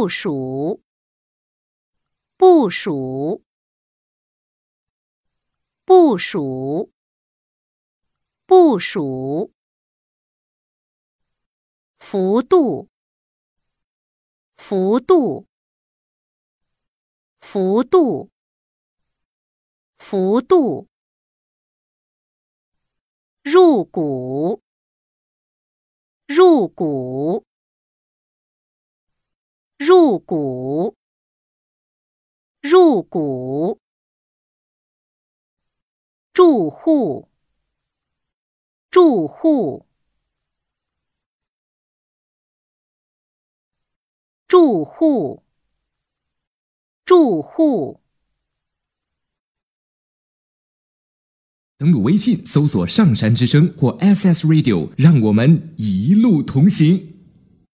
部署。部署。部署。部署，幅度。幅度。幅度。幅度，入股，入股，入股，入股，住户，住户，住户，住户。登录微信，搜索“上山之声”或 “SS Radio”，让我们一路同行。